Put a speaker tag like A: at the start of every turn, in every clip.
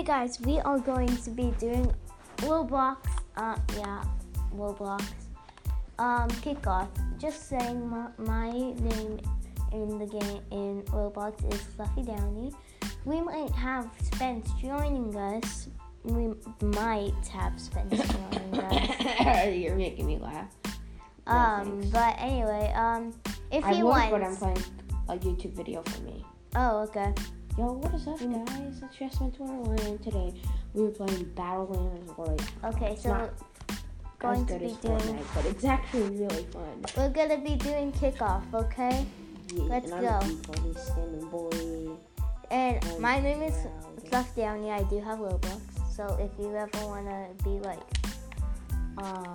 A: Hey guys, we are going to be doing Roblox. Uh, yeah, Roblox. Um, kickoff. Just saying, my, my name in the game in Roblox is Fluffy Downy. We might have Spence joining us. We might have Spence joining us.
B: You're making me laugh. No,
A: Um,
B: thanks.
A: but anyway, um, if
B: I
A: he wants.
B: but I'm playing a YouTube video for me.
A: Oh, okay.
B: Yo, what is up,
A: Mm.
B: guys? It's Jasmine Twirl, and today we were playing Battlelands Royale.
A: Okay,
B: It's
A: so
B: not
A: going to be doing.
B: Fortnite, but it's actually really fun.
A: We're gonna be doing kickoff, okay?
B: Yeah,
A: Let's
B: and
A: go.
B: I'm Default, he's standing boy.
A: And
B: Um,
A: my name is Fluff Downy. I do have Roblox, so if you ever wanna be like, um,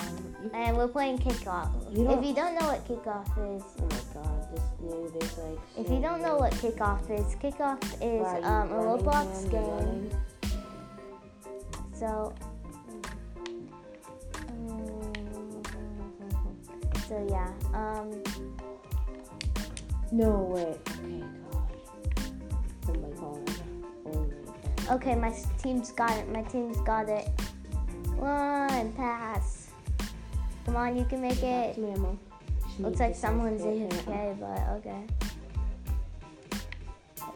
A: and we're playing kickoff.
B: You
A: if you don't know what kickoff is,
B: Oh my god, this like.
A: if you don't know what kickoff is, kickoff is
B: Why are you
A: um, a Roblox game.
B: running?
A: So, mm, so yeah. Um,
B: No way. Okay. Oh my god. Oh my god.
A: okay, my team's got it. My team's got it. One pass. Come on, you can make it.
B: Some ammo. Just
A: Looks like someone's in
B: outfit.
A: okay, but okay.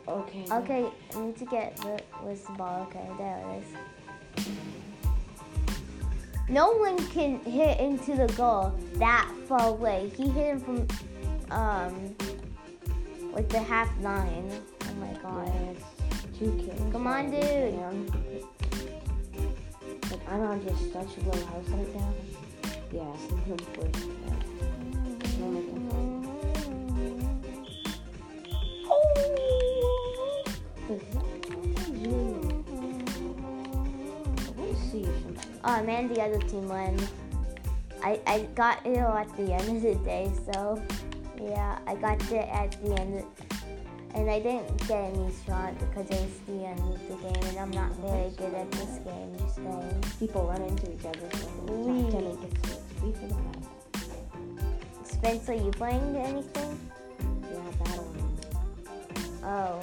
B: Okay.
A: Okay, I need to get the where's the ball? Okay, there it is. No one can hit into the goal that far away. He hit him from um like the half line. Oh my god.
B: Yes. Two kills.
A: Come on, dude.
B: I'm on just such a low house right now. Yeah, sometimes fun. Oh! Is that-.
A: Oh man, the other team won. I, I got it at the end of the day, so yeah, I got it at the end. And I didn't get any shot because it was the end of the game, and I'm not very good at this game. Saying.
B: People run into each other. So it's not 10 and gets we for the best.
A: Spencer, you playing anything?
B: Yeah, Battlelands.
A: Oh.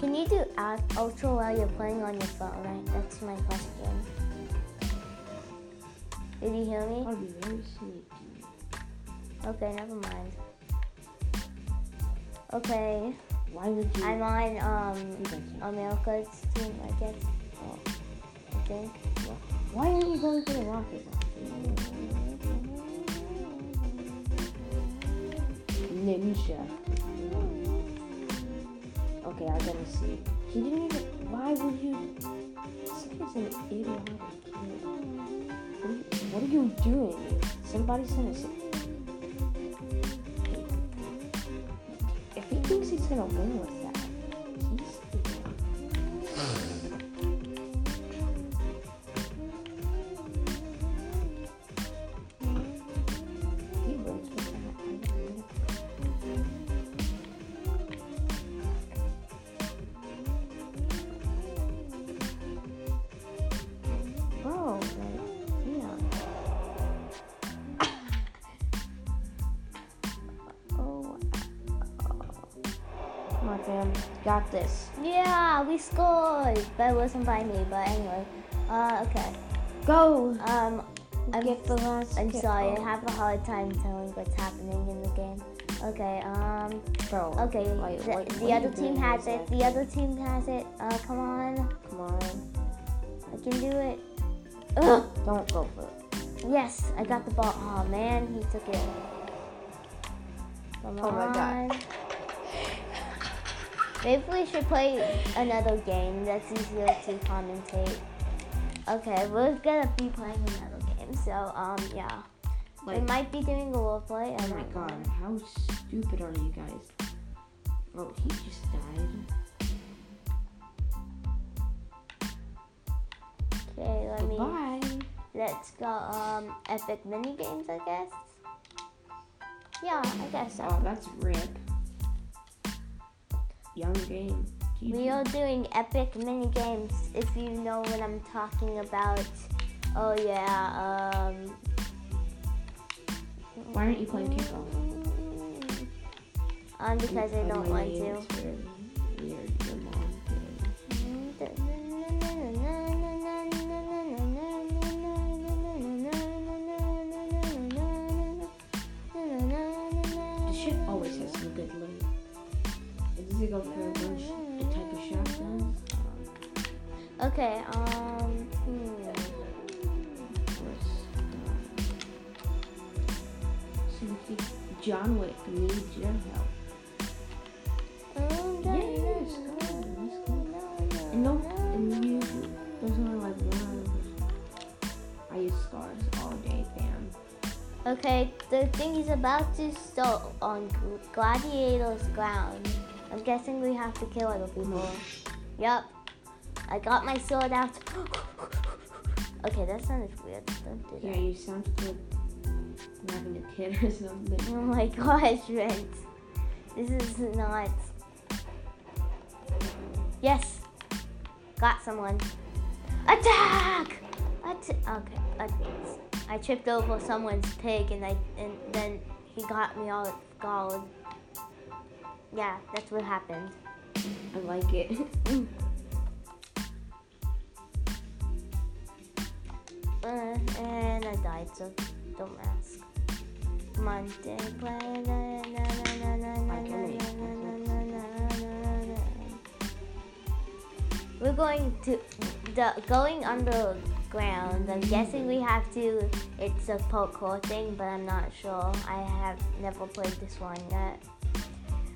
A: Can you do Ul- Ultra while you're playing on your phone? Right? That's my question. Did you hear me?
B: I'd be very sneaky.
A: Okay, never mind. Okay,
B: Why would you?
A: I'm on um
B: You guys are-
A: America's team, I guess. Oh, I think.
B: Why are you going for the rocket launcher? Ninja. Okay, I gotta see. He didn't even. Why would you? This guy's an idiotic kid. What are, you, what are you doing? Somebody sent us. He thinks he's gonna Got this.
A: Yeah, we scored, but it wasn't by me. But anyway, uh, okay.
B: Go!
A: Um, I'm,
B: Get the last
A: I'm sorry, I have a hard time telling what's happening in the game. Okay, um,
B: Bro.
A: okay,
B: Wait,
A: the,
B: what-
A: the other team has it. The other team has it. Uh, come on,
B: Come on.
A: I can do it. Ugh.
B: Don't go for it.
A: Yes, I got the ball. Oh man, he took it. Come
B: Oh my God.
A: Maybe we should play another game that's easier to commentate. Okay, we're gonna be playing another game, so um yeah. we might be doing a role play.
B: Oh my god,
A: know.
B: how stupid are you guys? Oh, he just died.
A: Okay, let me
B: Bye.
A: let's go um epic mini games I guess. Yeah, I guess so.
B: Oh, that's rip. Young game.
A: We are doing epic mini games. If you know what I'm talking about. Oh yeah. Um.
B: Why aren't you playing kickoff?
A: Um, because I don't want to.
B: John Wick needs your help.
A: Oh,
B: Yeah. Let's. And no, and you, there's only like one. I use scars all day, fam.
A: Okay, the thing is about to start on Gladiator's ground. I'm guessing we have to kill other people. Yep. I got my sword out. okay, that sounded weird. Don't do that.
B: Yeah, you sound you're having a kid or something.
A: Oh my gosh, Rent. This is not. Yes. Got someone. Attack! Att- okay. I, I tripped over someone's pig and I and then he got me all scalded. Yeah, that's what happened.
B: I like it.
A: Uh, and I died, so don't ask. Monday. We're going to the going underground. I'm guessing we have to. It's a parkour thing, but I'm not sure. I have never played this one yet.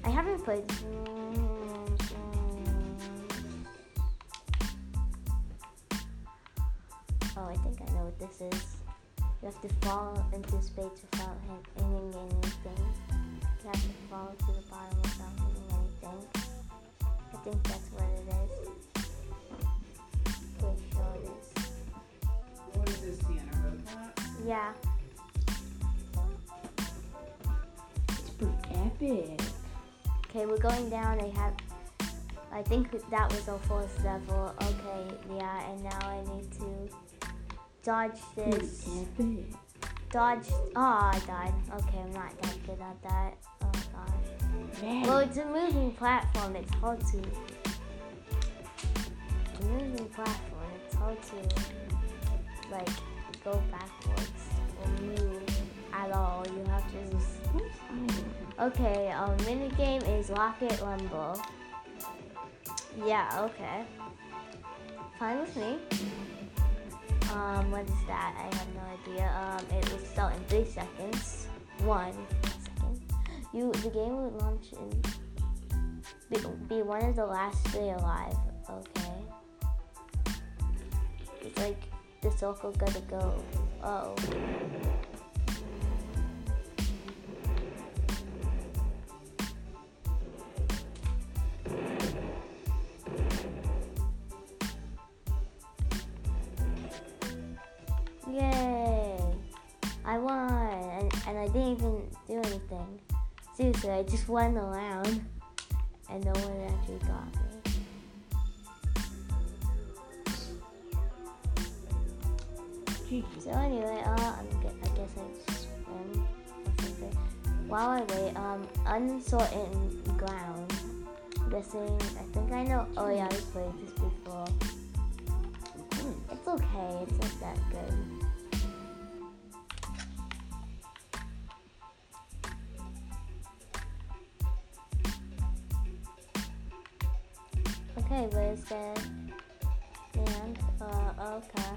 A: I haven't played. Oh, I think I know what this is. You have to fall into space without hitting anything. You have to fall to the bottom without hitting anything. I think that's what it is. Pretty sure it is.
C: What is this, Sienna?
A: Yeah.
B: it's pretty epic.
A: Okay, we're going down. I have. I think that was our first level. Okay, yeah, and now I need to dodge this. Dodge. Oh, I died. Okay, I'm not that good at that. Oh gosh.
B: Man.
A: Well, it's a moving platform. It's hard to. It's a moving platform. It's hard to like go backwards or move at all. You have to just. Okay, our mini game is Rocket Rumble. Yeah, okay. Fine with me. Um, what is that? I have no idea. Um, it will start in three seconds. One second. You, the game will launch in. Be, be one of the last three alive. Okay. It's like the circle gotta go. Oh. Even do anything. Seriously, I just went around, and no one actually got me. So anyway, uh, I guess I swim or something. While I wait, um, uncertain ground. I'm guessing, I think I know. Oh yeah, we played this before. It's okay. It's not that good. Okay, where's and uh okay.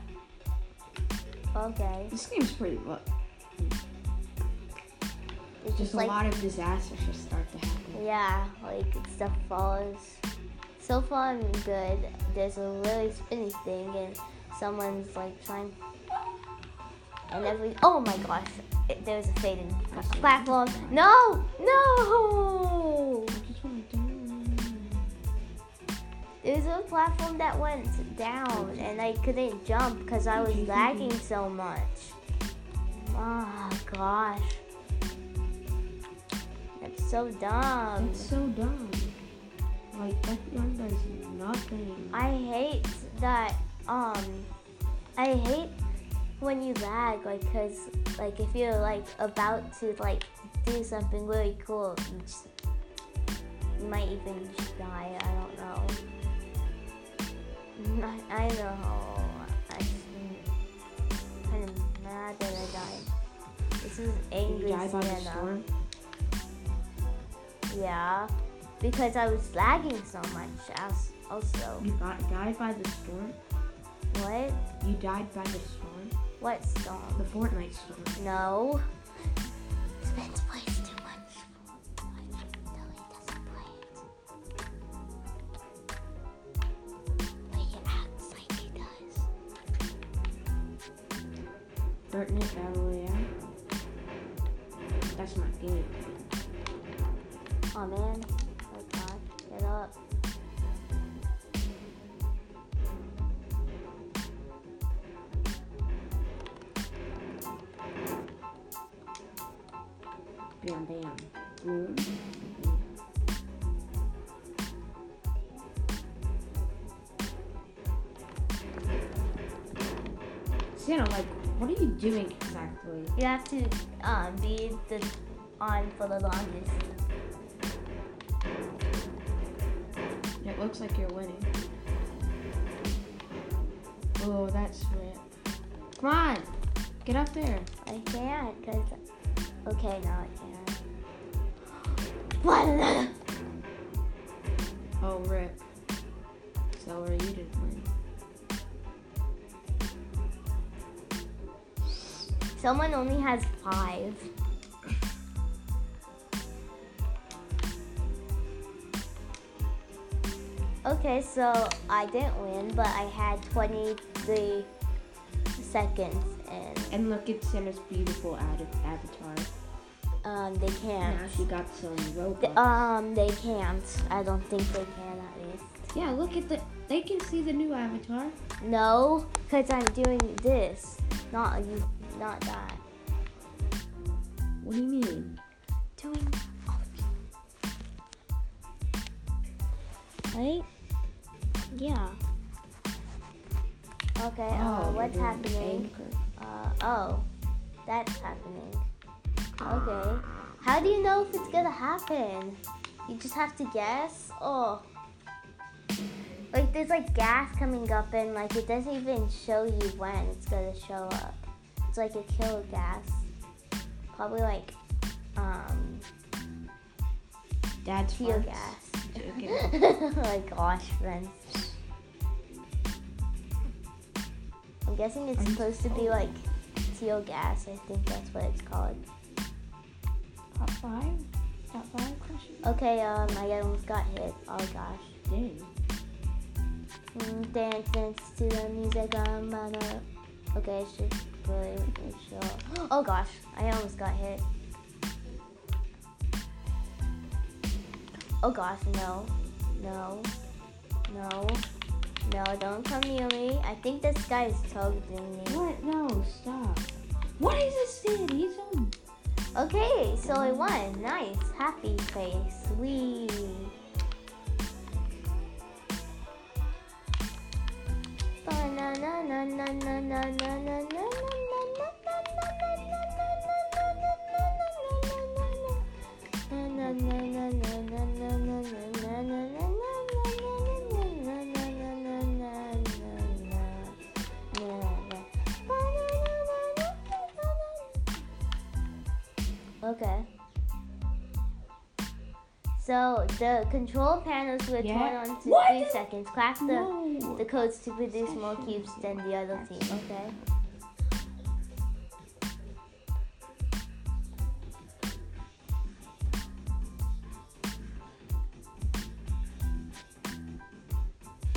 A: Okay.
B: This game's pretty good.
A: It's
B: Just
A: just
B: a
A: like
B: lot of disasters just start to happen.
A: yeah, like stuff falls. So far I'm good. There's a really spinny thing and someone's like trying and every oh my gosh, there's a fading platform. No, no. There's a platform that went down and I couldn't jump because I was lagging so much. Oh gosh. That's so dumb.
B: That's so dumb. Like that one does nothing.
A: I hate that um I hate when you lag like cuz like if you're like about to like do something really cool you, just, you might even just die. I don't know. Mm, I, I know. I'm kind of mad that I died. This is
B: Did
A: angry
B: you die by the
A: Sienna.
B: storm?
A: Yeah. because I was lagging so much. as- Also,
B: You got died by the storm.
A: what?
B: You died by the storm.
A: What storm?
B: The Fortnite storm.
A: No.
B: Bam bam. Boom. Santa, like, what are you doing exactly?
A: You have to um be the on for the longest.
B: It looks like you're winning. Oh, that's lit. Come on, get up there.
A: I can't because. Okay, now I can. What?
B: Oh, rip. So are you didn't win.
A: Someone only has five. Okay, so I didn't win, but I had 23 seconds, and
B: look at Santa's beautiful ad- avatar.
A: um, they can't.
B: Now she got some
A: Th-
B: Robux.
A: Um, they can't. I don't think they can at least.
B: yeah, look at the. They can see the new avatar.
A: No, because I'm doing this, not you, not that.
B: What do you mean?
A: Doing. Right? Yeah. Okay. uh, what's happening?
B: anchor.
A: Uh, oh, that's happening. Okay. How do you know if it's gonna happen? You just have to guess. Oh. Like there's like gas coming up and like it doesn't even show you when it's gonna show up. It's like a killer gas. Probably like um
B: Dad's
A: tear gas. Oh my gosh, friends. I'm guessing it's supposed to be like teal gas. I think that's what it's called.
B: Top five? Top five question?
A: Okay, um, I almost got hit. Oh gosh.
B: Dang.
A: Mm, dance, dance to the music. I'm gonna. Okay, I should really make sure. Oh gosh, I almost got hit. Oh gosh, no, no, no, no! Don't come near me. I think this guy is targeting me.
B: What? No, stop. What is this thing? He's on.
A: Okay, so I won. Nice, happy face. Wee. Okay. So the control panels will
B: Yeah.
A: turn on to
B: What?
A: three seconds. Crack the
B: No.
A: the codes to produce more cubes than the other team. Okay.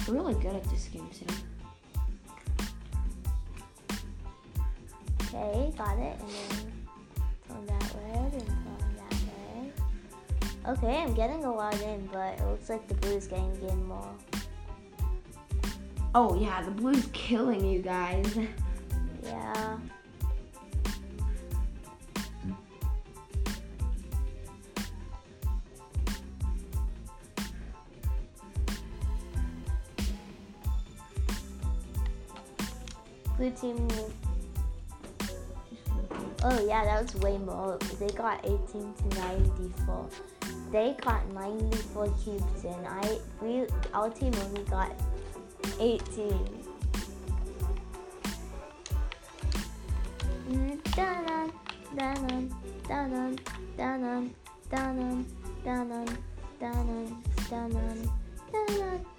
B: I'm really good at this game, Sam.
A: Okay, got it. And then turn that red and turn that red. Okay, I'm getting a lot in, but it looks like the blue's getting in more.
B: Oh yeah, the blue's killing you guys.
A: Yeah. Blue team. Oh yeah, that was way more. They got 18 to 94. They got 94 cubes in. I we our team only got 18. Dun-dun, dun-dun, dun-dun, dun-dun, dun-dun, dun-dun, dun dun dun dun dun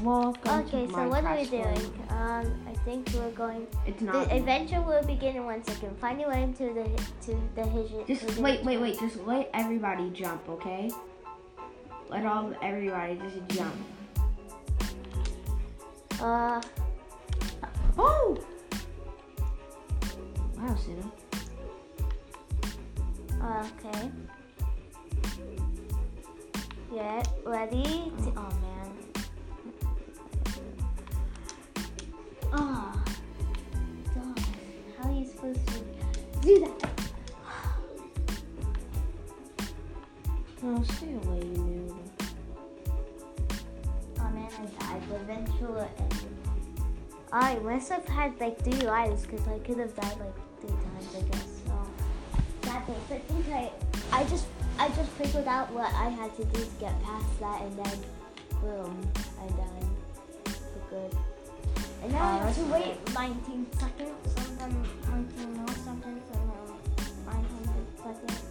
B: Welcome
A: Okay, so what are we doing? Um, I think we're going.
B: It's not.
A: The adventure will begin in one second. Find your way to the to the hidden.
B: Just
A: hidden-
B: wait, wait, wait. Just let everybody jump, okay? Let all everybody just jump.
A: Uh,
B: Oh! Wow, Sina.
A: okay. Get ready. To, oh man. Had like three lives because I could have died like three times, I guess. So that thing. But I think I, I just, I just figured out what I had to do to get past that, and then, boom, I died for good. And now
B: Oh,
A: I have to wait 19 seconds, something, 19 more seconds, and then 900 seconds.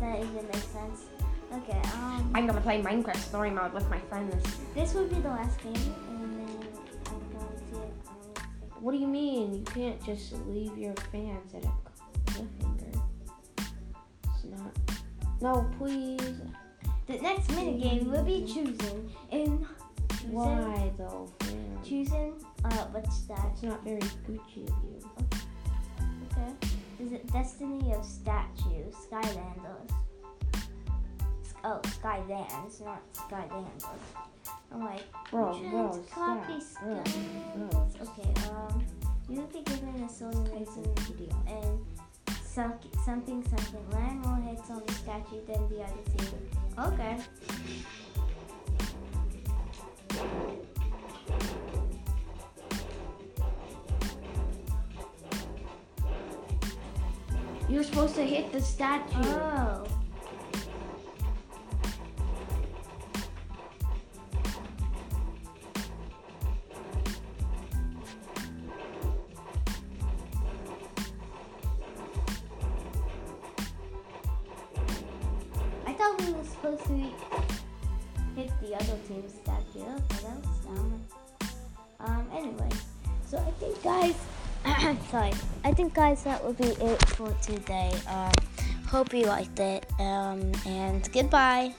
A: That even makes sense. Okay, um.
B: I'm gonna play Minecraft Story Mode with my friends.
A: This would be the last game,
B: What do you mean? You can't just leave your fans at a cliffhanger. It's not. No, please.
A: the next minute game will be choosing in choosing
B: Why though, fans?
A: choosing. Uh, what's that?
B: It's not very Gucci of you.
A: Okay. Is it Destiny of Statues? Skylanders. Oh, Skylands, not Skylanders. I'm like,
B: Bro, bro,
A: copy
B: stop. Bro, bro.
A: Okay. Um, you'll be given a solar reason
B: Video.
A: and some, something something. Land more hits on the statue than the other two. Okay.
B: You're supposed to hit the statue.
A: Oh. Statue. Okay, that was dumb. Um, anyway, so I think, guys, sorry, I think, guys, that will be it for today. Um, hope you liked it. Um, and goodbye.